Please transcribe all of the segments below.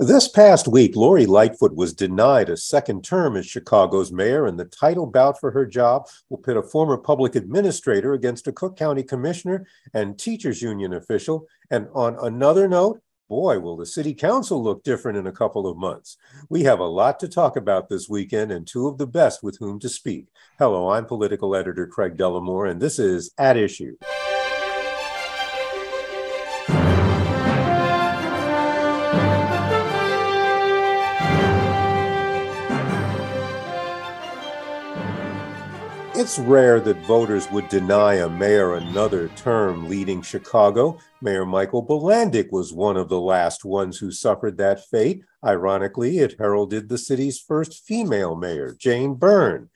This past week, Lori Lightfoot was denied a second term as Chicago's mayor, and the title bout for her job will pit a former public administrator against a Cook County commissioner and teachers union official. And on another note, boy, will the city council look different in a couple of months. We have a lot to talk about this weekend and two of the best with whom to speak. Hello, I'm political editor Craig Dellimore, and this is At Issue. It's rare that voters would deny a mayor another term leading Chicago. Mayor Michael Bilandic was one of the last ones who suffered that fate. Ironically, it heralded the city's first female mayor, Jane Byrne.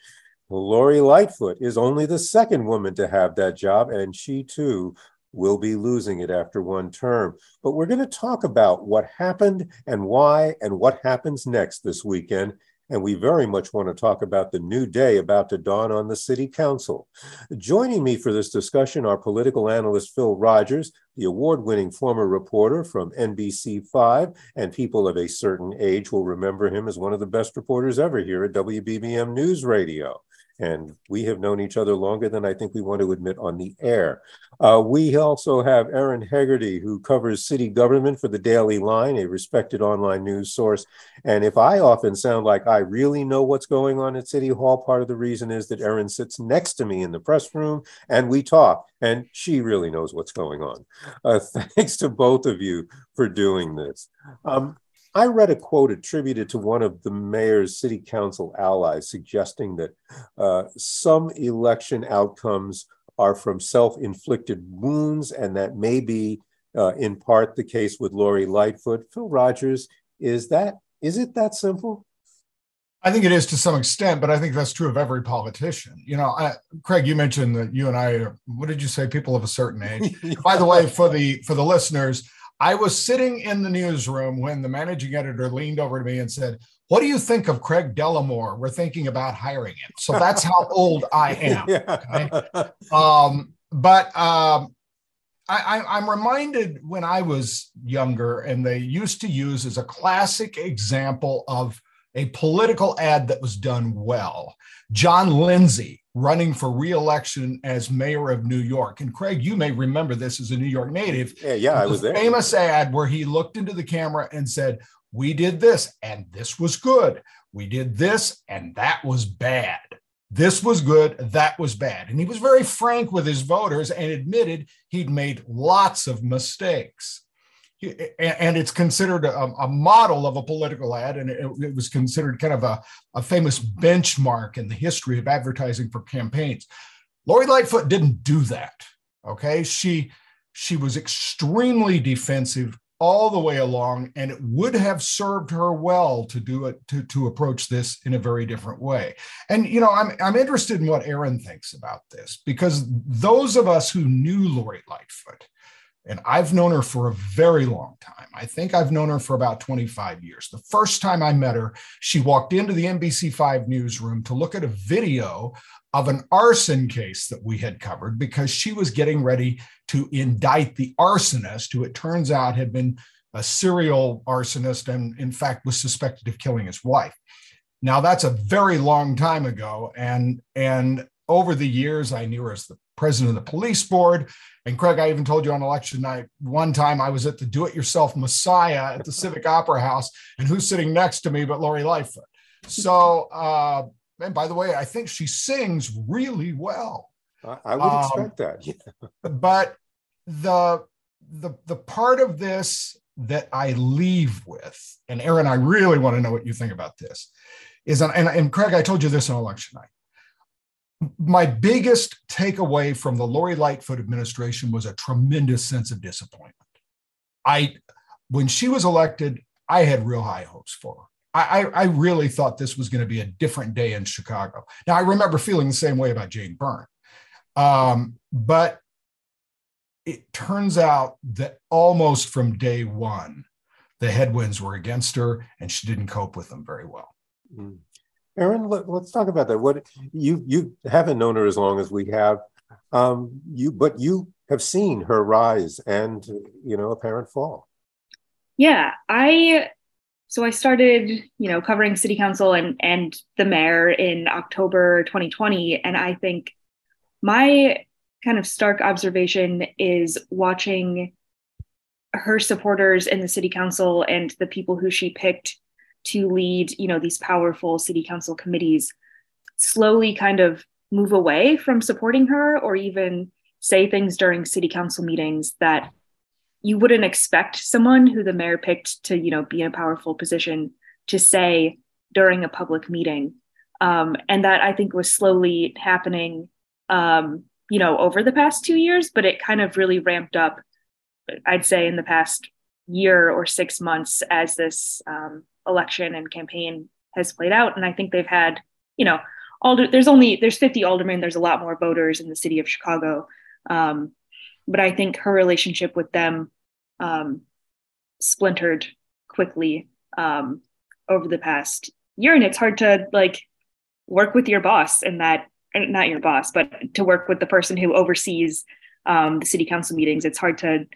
Lori Lightfoot is only the second woman to have that job, and she too will be losing it after one term. But we're going to talk about what happened and why and what happens next this weekend and we very much want to talk about the new day about to dawn on the City Council. Joining me for this discussion are political analyst Phil Rogers, the award winning former reporter from NBC5, and people of a certain age will remember him as one of the best reporters ever here at WBBM News Radio and we have known each other longer than I think we want to admit on the air. Uh, we also have Erin Hegarty, who covers city government for the Daily Line, a respected online news source. And if I often sound like I really know what's going on at City Hall, part of the reason is that Erin sits next to me in the press room and we talk, and she really knows what's going on. Uh, thanks to both of you for doing this. Um, I read a quote attributed to one of the mayor's city council allies suggesting that uh, some election outcomes are from self inflicted wounds, and that may be uh, in part the case with Lori Lightfoot. Phil Rogers, is that is it that simple? I think it is to some extent, but I think that's true of every politician. You know, I, Craig, you mentioned that you and I are, what did you say, people of a certain age. By the way, for the for the listeners, I was sitting in the newsroom when the managing editor leaned over to me and said, What do you think of Craig Dellimore? We're thinking about hiring him. So that's how old I am. Okay? Um, but um, I, am reminded when I was younger, and they used to use as a classic example of a political ad that was done well. John Lindsay running for reelection as mayor of New York. And Craig, you may remember this as a New York native. Yeah, yeah, I was there. Famous ad where he looked into the camera and said, "We did this and this was good. We did this and that was bad. This was good, that was bad." And he was very frank with his voters and admitted he'd made lots of mistakes and it's considered a, a, model of a political ad, and it, it, was considered kind of a, a famous benchmark in the history of advertising for campaigns. Lori Lightfoot didn't do that. Okay, she she was extremely defensive all the way along, and it would have served her well to do it to to approach this in a very different way. And you know, I'm I'm interested in what Erin thinks about this because those of us who knew Lori Lightfoot and I've known her for a very long time. I think I've known her for about 25 years. The first time I met her, she walked into the NBC5 newsroom to look at a video of an arson case that we had covered because she was getting ready to indict the arsonist, who it turns out had been a serial arsonist and, in fact, was suspected of killing his wife. Now, that's a very long time ago. And, and over the years, I knew her as the president of the police board. And Craig, I even told you on election night, one time I was at the do it yourself Messiah at the Civic Opera House, and who's sitting next to me but Lori Lightfoot? So, uh, and by the way, I think she sings really well. I, I would um, expect that. Yeah. but the the the part of this that I leave with, and Erin, I really want to know what you think about this, is and, and Craig, I told you this on election night my biggest takeaway from the Lori Lightfoot administration was a tremendous sense of disappointment. I, when she was elected, I had real high hopes for her. I, I really thought this was going to be a different day in Chicago. Now, I remember feeling the same way about Jane Byrne. Um, but it turns out that almost from day one, the headwinds were against her and she didn't cope with them very well. Mm. Erin, let, us talk about that. What you you haven't known her as long as we have, um, you but you have seen her rise and you know apparent fall. Yeah, I so I started you know covering city council and and the mayor in October 2020, and I think my kind of stark observation is watching her supporters in the city council and the people who she picked to lead you know these powerful city council committees slowly kind of move away from supporting her or even say things during city council meetings that you wouldn't expect someone who the mayor picked to you know be in a powerful position to say during a public meeting. Um, and that i think was slowly happening um, you know over the past two years but it kind of really ramped up i'd say in the past year or six months as this um, election and campaign has played out. And I think they've had, you know, alder, there's only there's 50 aldermen. There's a lot more voters in the city of Chicago, um, but I think her relationship with them um, splintered quickly um, over the past year, and it's hard to like work with your boss and that not your boss, but to work with the person who oversees um, the city council meetings. It's hard to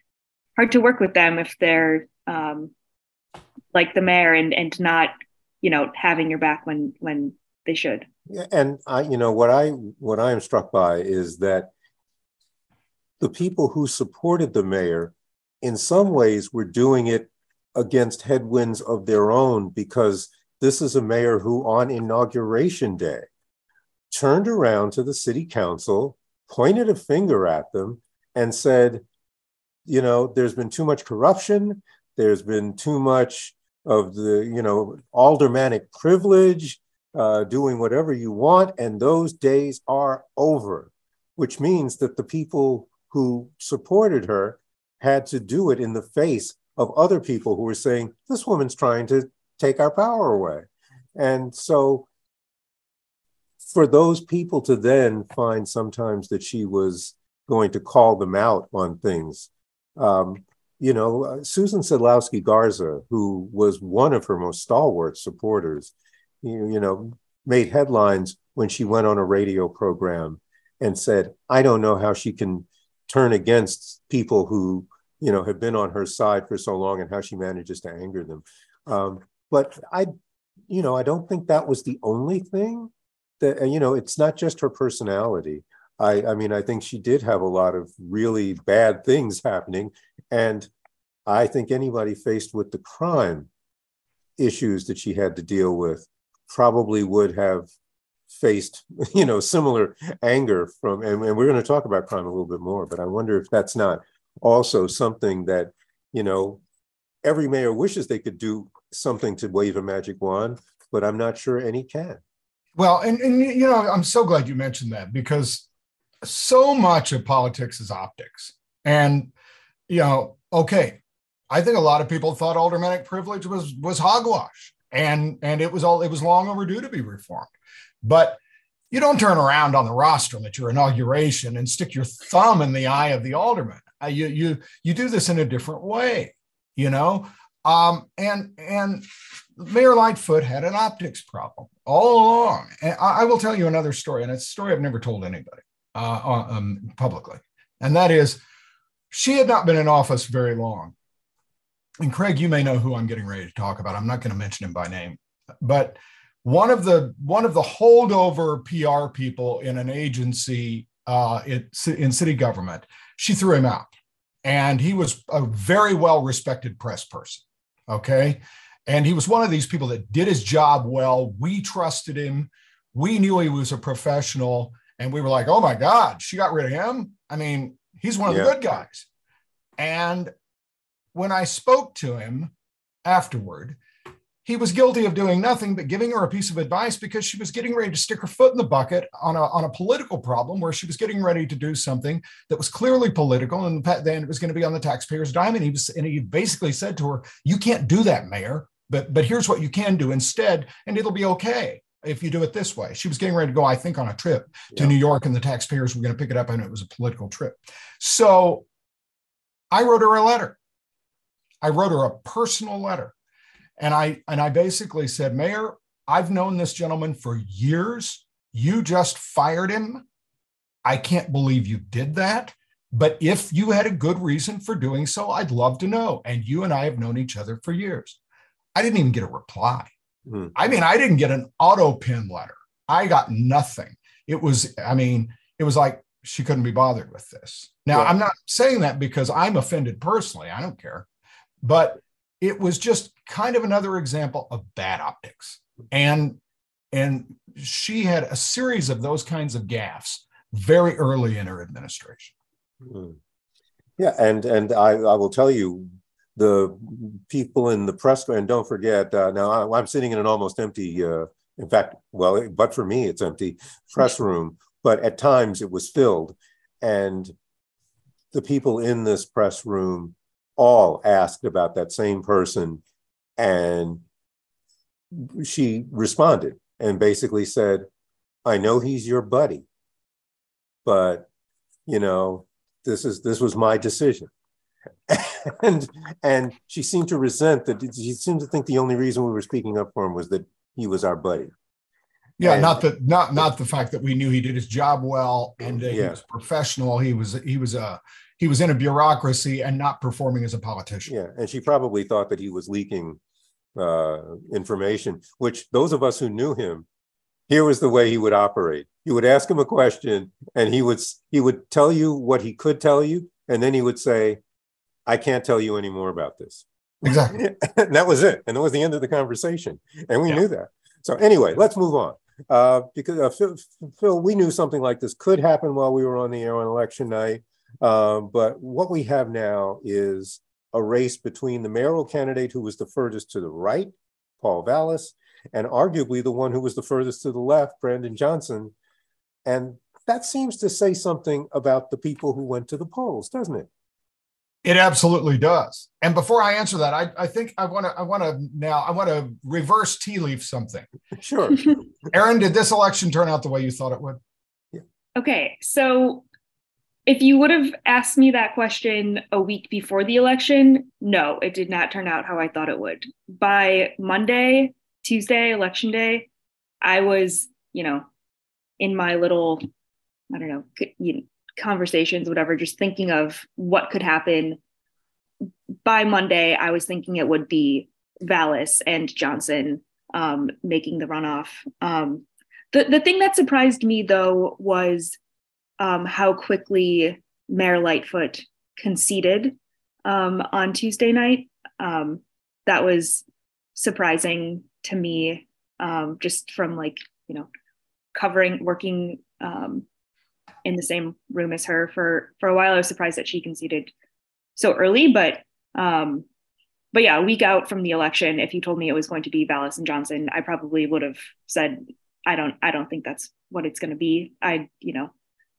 hard to work with them if they're um, like the mayor and and not you know having your back when when they should. And i you know what i what i am struck by is that the people who supported the mayor in some ways were doing it against headwinds of their own because this is a mayor who on inauguration day turned around to the city council pointed a finger at them and said you know there's been too much corruption. There's been too much of the, you know, aldermanic privilege, uh, doing whatever you want, and those days are over, which means that the people who supported her had to do it in the face of other people who were saying, this woman's trying to take our power away. And so for those people to then find sometimes that she was going to call them out on things, um, you know, uh, Susan Sadlowski Garza, who was one of her most stalwart supporters, you, you know, made headlines when she went on a radio program and said, I don't know how she can turn against people who, you know, have been on her side for so long and how she manages to anger them. Um, but I, you know, I don't think that was the only thing that, you know, it's not just her personality. I, I mean, I think she did have a lot of really bad things happening. And I think anybody faced with the crime issues that she had to deal with probably would have faced, you know, similar anger from, and, and we're going to talk about crime a little bit more, but I wonder if that's not also something that, you know, every mayor wishes they could do something to wave a magic wand, but I'm not sure any can. Well, and, and you know, I'm so glad you mentioned that because so much of politics is optics. And, you know, okay, I think a lot of people thought aldermanic privilege was was hogwash and and it was all it was long overdue to be reformed. But you don't turn around on the rostrum at your inauguration and stick your thumb in the eye of the alderman. Uh, you you you do this in a different way, you know. Um, and and Mayor Lightfoot had an optics problem all along. And I, I, will tell you another story, and it's a story I've never told anybody uh, um, publicly, and that is she had not been in office very long. And Craig, you may know who I'm getting ready to talk about. I'm not going to mention him by name, but one of the one of the holdover PR people in an agency uh, in, in city government, she threw him out. And he was a very well respected press person. Okay. And he was one of these people that did his job well. We trusted him. We knew he was a professional. And we were like, oh my God, she got rid of him. I mean, he's one of yeah. the good guys. And when I spoke to him afterward, he was guilty of doing nothing but giving her a piece of advice because she was getting ready to stick her foot in the bucket on a, on a political problem where she was getting ready to do something that was clearly political and then it was going to be on the taxpayer's dime. And he was, and he basically said to her, you can't do that, mayor, but, but here's what you can do instead. And it'll be okay if you do it this way. She was getting ready to go, I think, on a trip to yeah. New York and the taxpayers were going to pick it up and it was a political trip. So I wrote her a letter. I wrote her a personal letter and I and I basically said, Mayor, I've known this gentleman for years. You just fired him. I can't believe you did that. But if you had a good reason for doing so, I'd love to know. And you and I have known each other for years. I didn't even get a reply. Mm. I mean, I didn't get an autopen letter. I got nothing. It was, I mean, it was like she couldn't be bothered with this. Now, yeah. I'm not saying that because I'm offended personally. I don't care. But it was just kind of another example of bad optics. And and she had a series of those kinds of gaffes very early in her administration. Hmm. Yeah, and and I, I will tell you, the people in the press, and don't forget, uh, now I, am sitting in an almost empty, uh, in fact, well, but for me, it's empty press room, but at times it was filled. And the people in this press room all asked about that same person. And she responded and basically said, I know he's your buddy, but you know, this is this was my decision. and and she seemed to resent that she seemed to think the only reason we were speaking up for him was that he was our buddy. Yeah, and, not the not not the fact that we knew he did his job well and uh, yeah. he was professional. He was he was a he was in a bureaucracy and not performing as a politician. Yeah, and she probably thought that he was leaking uh, information, which those of us who knew him, here was the way he would operate. You would ask him a question, and he would he would tell you what he could tell you, and then he would say, "I can't tell you any more about this." Exactly. and that was it, and that was the end of the conversation, and we yeah. knew that. So anyway, let's move on. Uh, because uh, Phil, Phil, we knew something like this could happen while we were on the air on election night. Um, but what we have now is a race between the mayoral candidate who was the furthest to the right, Paul Vallas, and arguably the one who was the furthest to the left, Brandon Johnson. And that seems to say something about the people who went to the polls, doesn't it? It absolutely does. And before I answer that, I, I think I want to I want to now I want to reverse tea leaf something. Sure. Erin, did this election turn out the way you thought it would? Yeah. Okay, so if you would have asked me that question a week before the election, no, it did not turn out how I thought it would. By Monday, Tuesday, election day, I was, you know, in my little, I don't know, you know, conversations, whatever, just thinking of what could happen. By Monday, I was thinking it would be Vallas and Johnson um, making the runoff. Um, the the thing that surprised me though was um, how quickly Mayor Lightfoot conceded um, on Tuesday night. Um, that was surprising to me, um, just from like, you know, covering, working in the same room as her for, for a while. I was surprised that she conceded so early, but um, but yeah, a week out from the election, if you told me it was going to be Vallas and Johnson, I probably would have said, I don't, I don't think that's what it's going to be. I, you know,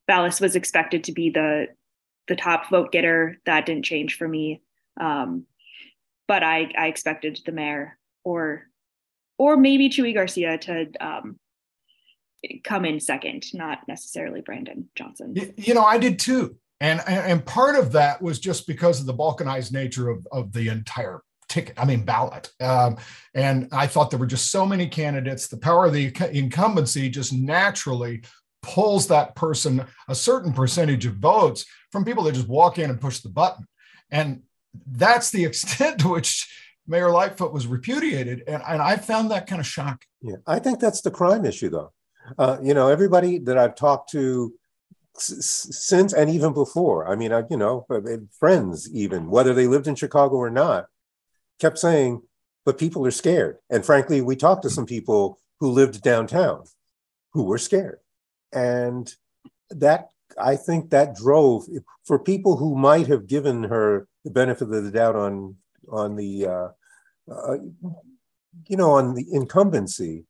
Vallas was expected to be the the top vote getter. That didn't change for me. Um, but I, I expected the mayor or or maybe Chuy Garcia to um, come in second, not necessarily Brandon Johnson. You know, I did too. And, and part of that was just because of the balkanized nature of, of the entire ticket, I mean, ballot. Um, and I thought there were just so many candidates. The power of the incumbency just naturally pulls that person a certain percentage of votes from people that just walk in and push the button. And that's the extent to which Mayor Lightfoot was repudiated. And, and I found that kind of shocking. Yeah, I think that's the crime issue, though. Uh, you know, everybody that I've talked to since and even before. I mean, I, you know, friends, even whether they lived in Chicago or not, kept saying, but people are scared. And frankly, we talked to some people who lived downtown who were scared. And that, I think that drove for people who might have given her the benefit of the doubt on, on the, uh, uh, you know, on the incumbency,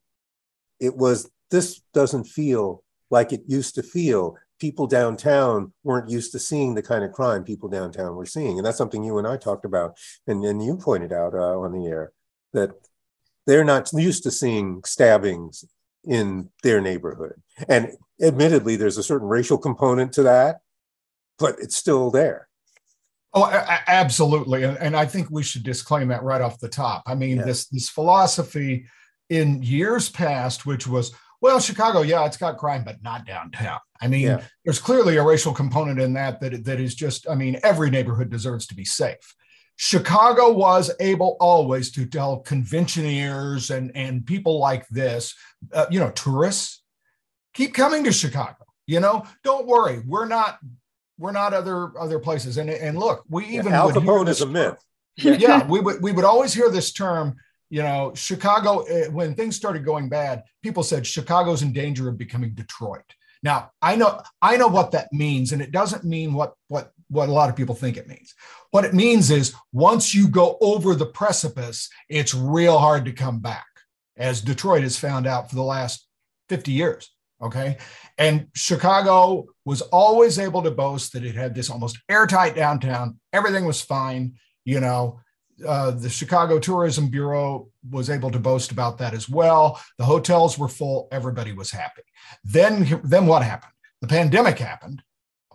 it was this doesn't feel like it used to feel people downtown weren't used to seeing the kind of crime people downtown were seeing. And that's something you and I talked about, and, and you pointed out uh, on the air that they're not used to seeing stabbings in their neighborhood. And admittedly, there's a certain racial component to that, but it's still there. Oh, absolutely. And, and I think we should disclaim that right off the top. I mean, yeah. this this philosophy in years past, which was, well, Chicago, yeah, it's got crime, but not downtown. I mean, yeah. there's clearly a racial component in that, that that is just, I mean, every neighborhood deserves to be safe. Chicago was able always to tell conventioneers and, and people like this, uh, you know, tourists, keep coming to Chicago. You know, don't worry, we're not we're not other other places. And and look, we even yeah, Al Capone is a myth. yeah, we would we would always hear this term you know, Chicago, eh, when things started going bad, people said Chicago's in danger of becoming Detroit. Now, I know I know what that means, and it doesn't mean what what what a lot of people think it means. What it means is once you go over the precipice, it's real hard to come back, as Detroit has found out for the last 50 years. Okay. And Chicago was always able to boast that it had this almost airtight downtown. Everything was fine. You know, uh, the Chicago Tourism Bureau was able to boast about that as well. The hotels were full, everybody was happy. Then, then what happened? The pandemic happened,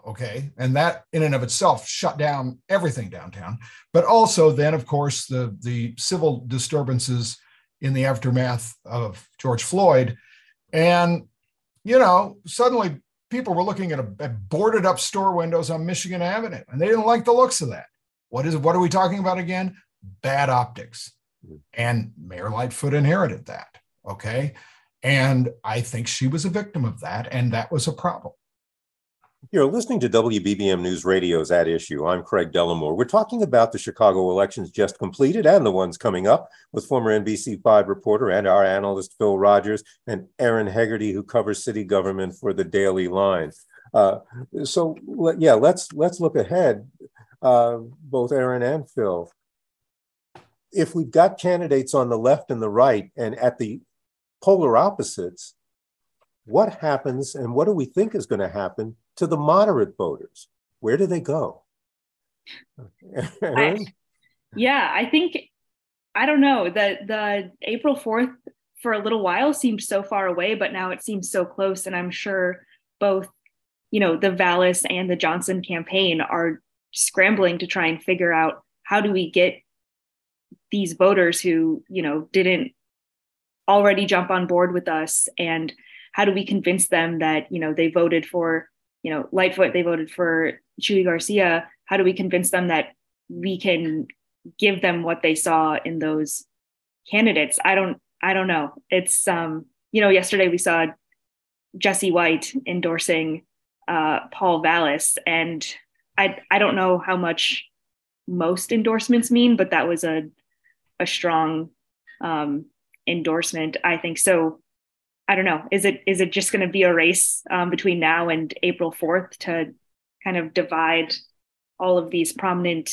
okay, and that in and of itself shut down everything downtown. But also, then of course, the the civil disturbances in the aftermath of George Floyd, and you know, suddenly people were looking at, a, at boarded up store windows on Michigan Avenue, and they didn't like the looks of that. What is what are we talking about again? Bad optics. Hmm. And Mayor Lightfoot inherited that. Okay. And I think she was a victim of that. And that was a problem. You're listening to WBBM News Radio's At Issue. I'm Craig Dellimore. We're talking about the Chicago elections just completed and the ones coming up with former NBC5 reporter and our analyst Phil Rogers and Erin Hegarty, who covers city government for the Daily Line. Uh, so yeah, let's let's look ahead, uh, both Erin and Phil if we've got candidates on the left and the right and at the polar opposites, what happens and what do we think is going to happen to the moderate voters? Where do they go? I, yeah, I think I don't know that the April 4th for a little while seemed so far away, but now it seems so close. And I'm sure both, you know, the Vallas and the Johnson campaign are scrambling to try and figure out how do we get these voters who you know didn't already jump on board with us and how do we convince them that you know they voted for you know lightfoot they voted for chuy garcia? How do we convince them that we can give them what they saw in those candidates? I don't i don't know. It's um you know yesterday we saw jesse white endorsing uh paul vallas and i i don't know how much most endorsements mean but that was a a strong um, endorsement. I think so. I don't know. Is it is it just going to be a race um, between now and April fourth to kind of divide all of these prominent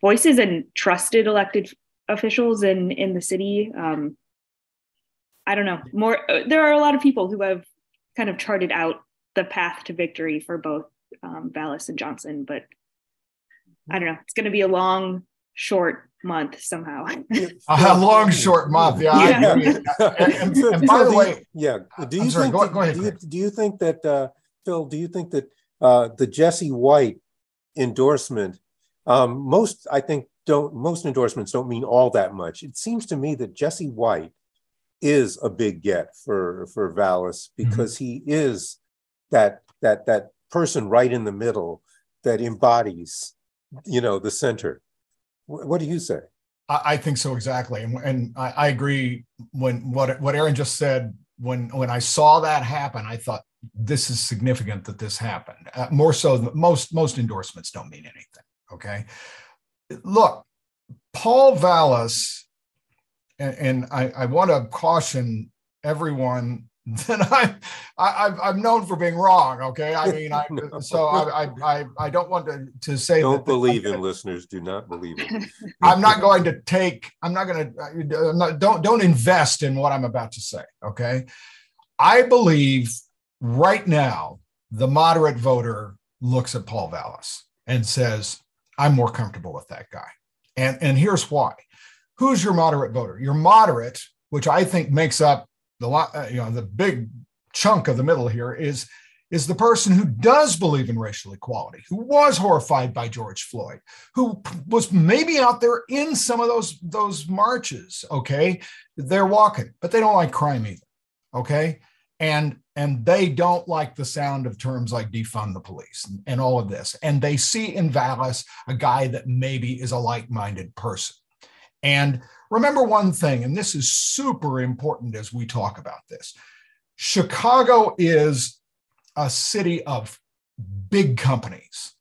voices and trusted elected officials in in the city? Um, I don't know. More, there are a lot of people who have kind of charted out the path to victory for both um, Vallas and Johnson, but I don't know. It's going to be a long, short month somehow. a long short month, yeah. yeah. and, and, and, by the way, yeah. Do you sorry, think? Go, that, go ahead, do, you, do you think that uh, Phil? Do you think that uh, the Jesse White endorsement? Um, most, I think, don't most endorsements don't mean all that much. It seems to me that Jesse White is a big get for for Vallas mm-hmm. because mm-hmm. he is that that that person right in the middle that embodies, you know, the center what do you say? I, think so exactly, and, and I, I, agree. When what what Erin just said, when when I saw that happen, I thought this is significant that this happened. Uh, more so, most most endorsements don't mean anything. Okay, look, Paul Vallas, and, and I, I want to caution everyone then I'm I I'm known for being wrong. Okay, I mean, I no. so I, I I don't want to to say. Don't believe in listeners. Do not believe in. I'm not going to take. I'm not going to. Uh, I'm not, don't don't invest in what I'm about to say. Okay, I believe right now the moderate voter looks at Paul Vallas and says, "I'm more comfortable with that guy," and and here's why. Who's your moderate voter? Your moderate, which I think makes up the uh, you know the big chunk of the middle here is is the person who does believe in racial equality, who was horrified by George Floyd, who was maybe out there in some of those those marches. Okay, they're walking, but they don't like crime either. Okay, and and they don't like the sound of terms like defund the police and, and all of this, and they see in Vallas a guy that maybe is a like-minded person, and remember one thing, and this is super important as we talk about this Chicago is a city of big companies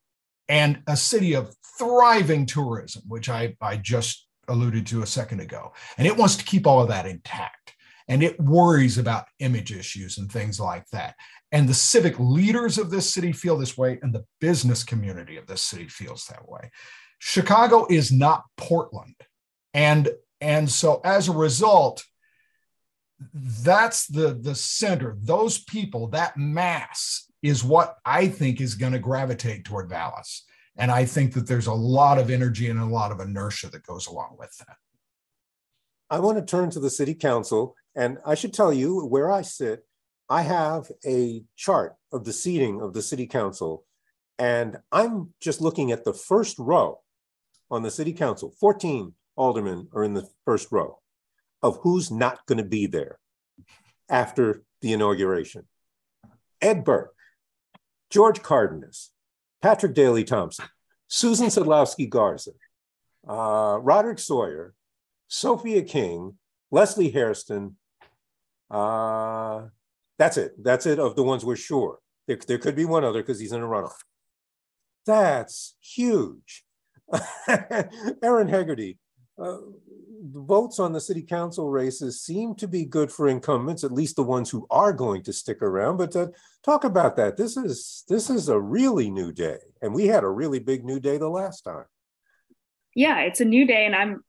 and a city of thriving tourism, which I, I just alluded to a second ago. And it wants to keep all of that intact. And it worries about image issues and things like that. And the civic leaders of this city feel this way, and the business community of this city feels that way. Chicago is not Portland. And and so as a result, that's the the center. Those people, that mass is what I think is going to gravitate toward Vallas. And I think that there's a lot of energy and a lot of inertia that goes along with that. I want to turn to the city council. And I should tell you where I sit, I have a chart of the seating of the city council. And I'm just looking at the first row on the city council 14 aldermen are in the first row of who's not going to be there after the inauguration. Ed Burke, George Cardenas, Patrick Daley Thompson, Susan Sadlowski Garza, uh, Roderick Sawyer, Sophia King, Leslie Hairston. Uh, that's it. That's it of the ones we're sure. There, there could be one other because he's in a runoff. That's huge. Erin Hegarty, uh, the votes on the city council races seem to be good for incumbents, at least the ones who are going to stick around. But uh, talk about that. This is this is a really new day, and we had a really big new day the last time. Yeah, it's a new day, and I'm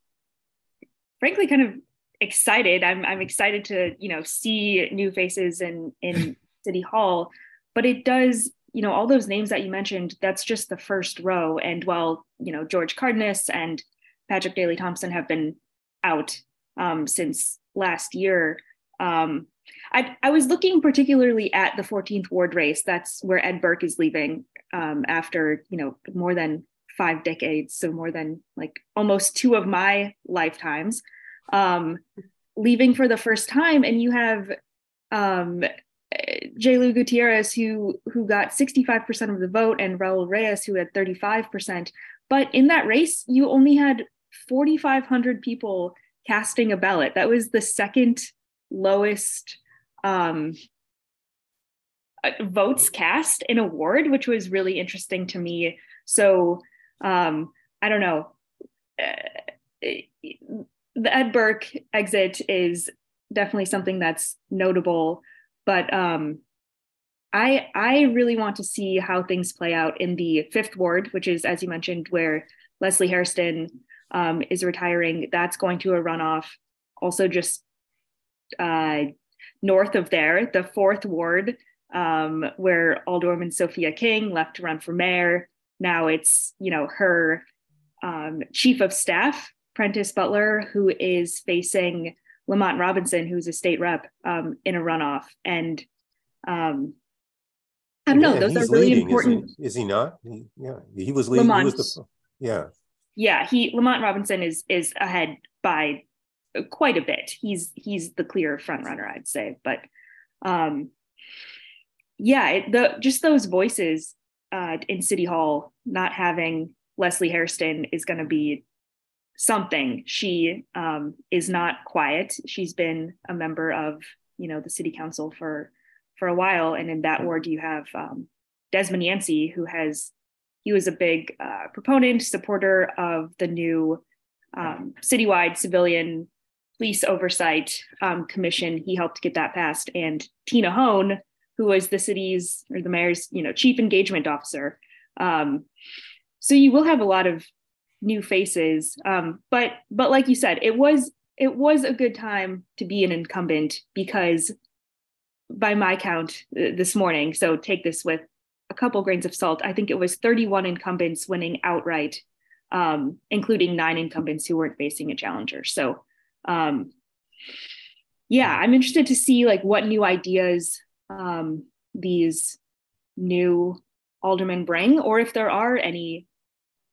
frankly kind of excited. I'm I'm excited to you know see new faces in in City Hall, but it does you know all those names that you mentioned. That's just the first row, and while you know George Cardenas and Patrick Daley Thompson have been out um, since last year. Um, I, I, was looking particularly at the 14th ward race. That's where Ed Burke is leaving um, after you know more than five decades, so more than like almost two of my lifetimes, um, leaving for the first time. And you have um, Jeylú Gutierrez, who who got 65% of the vote, and Raul Reyes, who had 35%. But in that race, you only had 4,500 people casting a ballot. That was the second lowest um, uh, votes cast in a ward, which was really interesting to me. So um, I don't know. Uh, the Ed Burke exit is definitely something that's notable, but um, I I really want to see how things play out in the fifth ward, which is as you mentioned, where Leslie Hairston um, is retiring. That's going to a runoff. Also, just uh, north of there, the fourth ward, um, where Alderwoman Sophia King left to run for mayor. Now it's you know her um, chief of staff, Prentice Butler, who is facing Lamont Robinson, who's a state rep, um, in a runoff. And um, I don't know; those are really leading, important. Is he, is he not? He, yeah, he was leading. Lamont, he was the, yeah yeah, he Lamont Robinson is is ahead by quite a bit. He's he's the clear front runner, I'd say. But um, yeah, it, the just those voices uh, in City Hall not having Leslie Hairston is going to be something. She um, is not quiet. She's been a member of you know the city council for for a while. And in that ward, you have um, Desmon Yancy, who has he was a big uh, proponent, supporter of the new um, citywide civilian police oversight um, commission. He helped get that passed, and Tina Hone, who was the city's or the mayor's, you know, chief engagement officer. Um, so you will have a lot of new faces, um, but but like you said, it was it was a good time to be an incumbent because, by my count uh, this morning, so take this with a couple grains of salt. I think it was 31 incumbents winning outright, um, including nine incumbents who weren't facing a challenger. So, um, yeah, I'm interested to see like what new ideas um, these new aldermen bring, or if there are any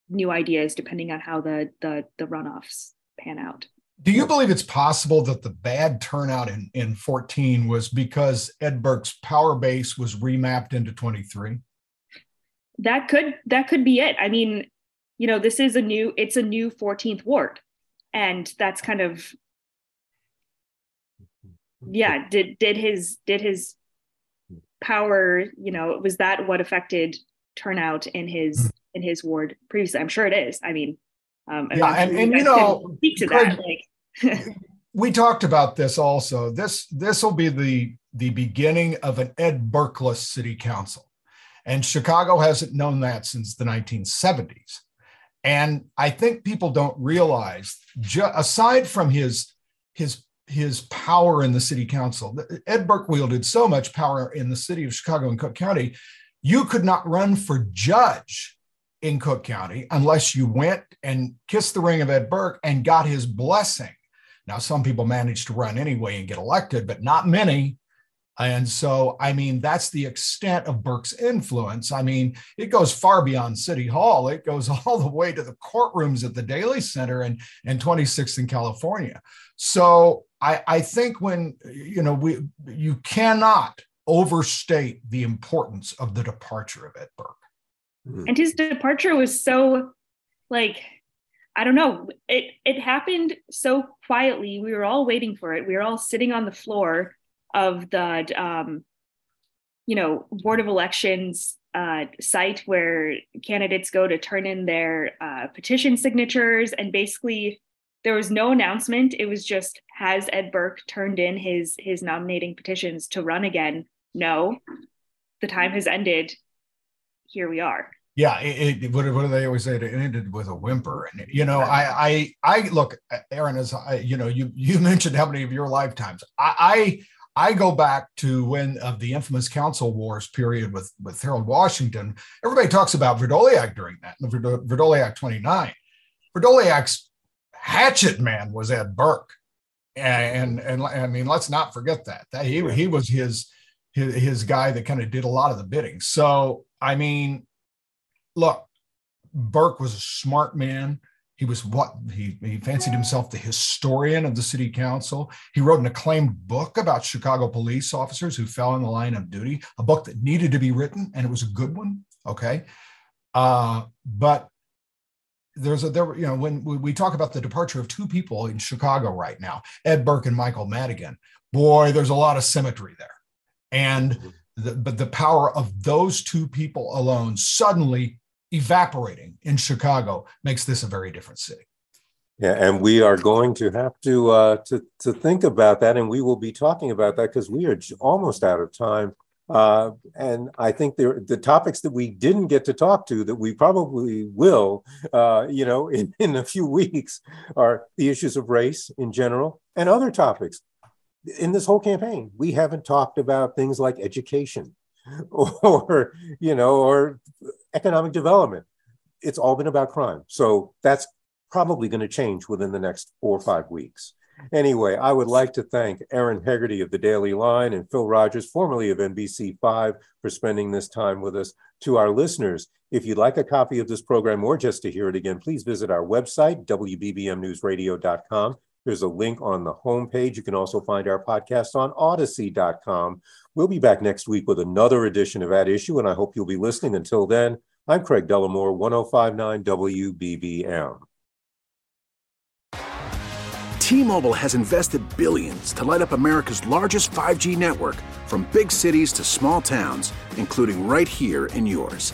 new ideas, depending on how the the, the runoffs pan out. Do you believe it's possible that the bad turnout in, in 14 was because Ed Burke's power base was remapped into 23? That could that could be it. I mean, you know, this is a new it's a new 14th ward. And that's kind of yeah, did did his did his power, you know, was that what affected turnout in his hmm. in his ward previously? I'm sure it is. I mean, um, yeah, and, and you know, speak to Craig, that. Like, we talked about this also. This this will be the the beginning of an Ed Burkeless city council. And Chicago hasn't known that since the 1970s. And I think people don't realize, ju- aside from his, his, his power in the city council, Ed Burke wielded so much power in the city of Chicago and Cook County, you could not run for judge in Cook County unless you went and kissed the ring of Ed Burke and got his blessing. Now, some people managed to run anyway and get elected, but not many. And so, I mean, that's the extent of Burke's influence. I mean, it goes far beyond City Hall. It goes all the way to the courtrooms at the Daley Center and, and 26th in California. So I, I think when, you know, we you cannot overstate the importance of the departure of Ed Burke. And his departure was so like, I don't know, it it happened so quietly. We were all waiting for it. We were all sitting on the floor of the um, you know board of elections uh, site where candidates go to turn in their uh, petition signatures. And basically there was no announcement. It was just has ed burke turned in his his nominating petitions to run again? No. The time has ended. Here we are. Yeah it, it, what, do they always say? It ended with a whimper. And you know i i i look erin as I, you know you you mentioned how many of your lifetimes. I I go back to when of the infamous council wars period with, with Harold Washington. Everybody talks about Vrdolyak during that, Vrdolyak 29. Vrdolyak's hatchet man was Ed Burke. And, and, and I mean, let's not forget that. that he, he was his, his, his guy that kind of did a lot of the bidding. So, I mean, look, Burke was a smart man. He was what he, he fancied himself the historian of the city council. He wrote an acclaimed book about Chicago police officers who fell in the line of duty, a book that needed to be written, and it was a good one. Okay. Uh, but there's a there, you know, when we talk about the departure of two people in Chicago right now, Ed Burke and Michael Madigan, boy, there's a lot of symmetry there. And the, but the power of those two people alone suddenly evaporating in Chicago makes this a very different city. Yeah, and we are going to have to uh, to to think about that, and we will be talking about that because we are almost out of time. Uh, and I think there, the topics that we didn't get to talk to that we probably will, uh, you know, in, in a few weeks, are the issues of race in general and other topics. In this whole campaign, we haven't talked about things like education, or you know, or economic development. It's all been about crime. So that's probably going to change within the next four or five weeks. Anyway, I would like to thank Erin Hegarty of the Daily Line and Phil Rogers, formerly of NBC5, for spending this time with us. To our listeners, if you'd like a copy of this program or just to hear it again, please visit our website, WBBMNewsRadio.com. There's a link on the homepage. You can also find our podcast on Audacy.com. We'll be back next week with another edition of At Issue, and I hope you'll be listening. Until then, I'm Craig Dellimore, 1059 WBBM. T-Mobile has invested billions to light up America's largest 5G network from big cities to small towns, including right here in yours.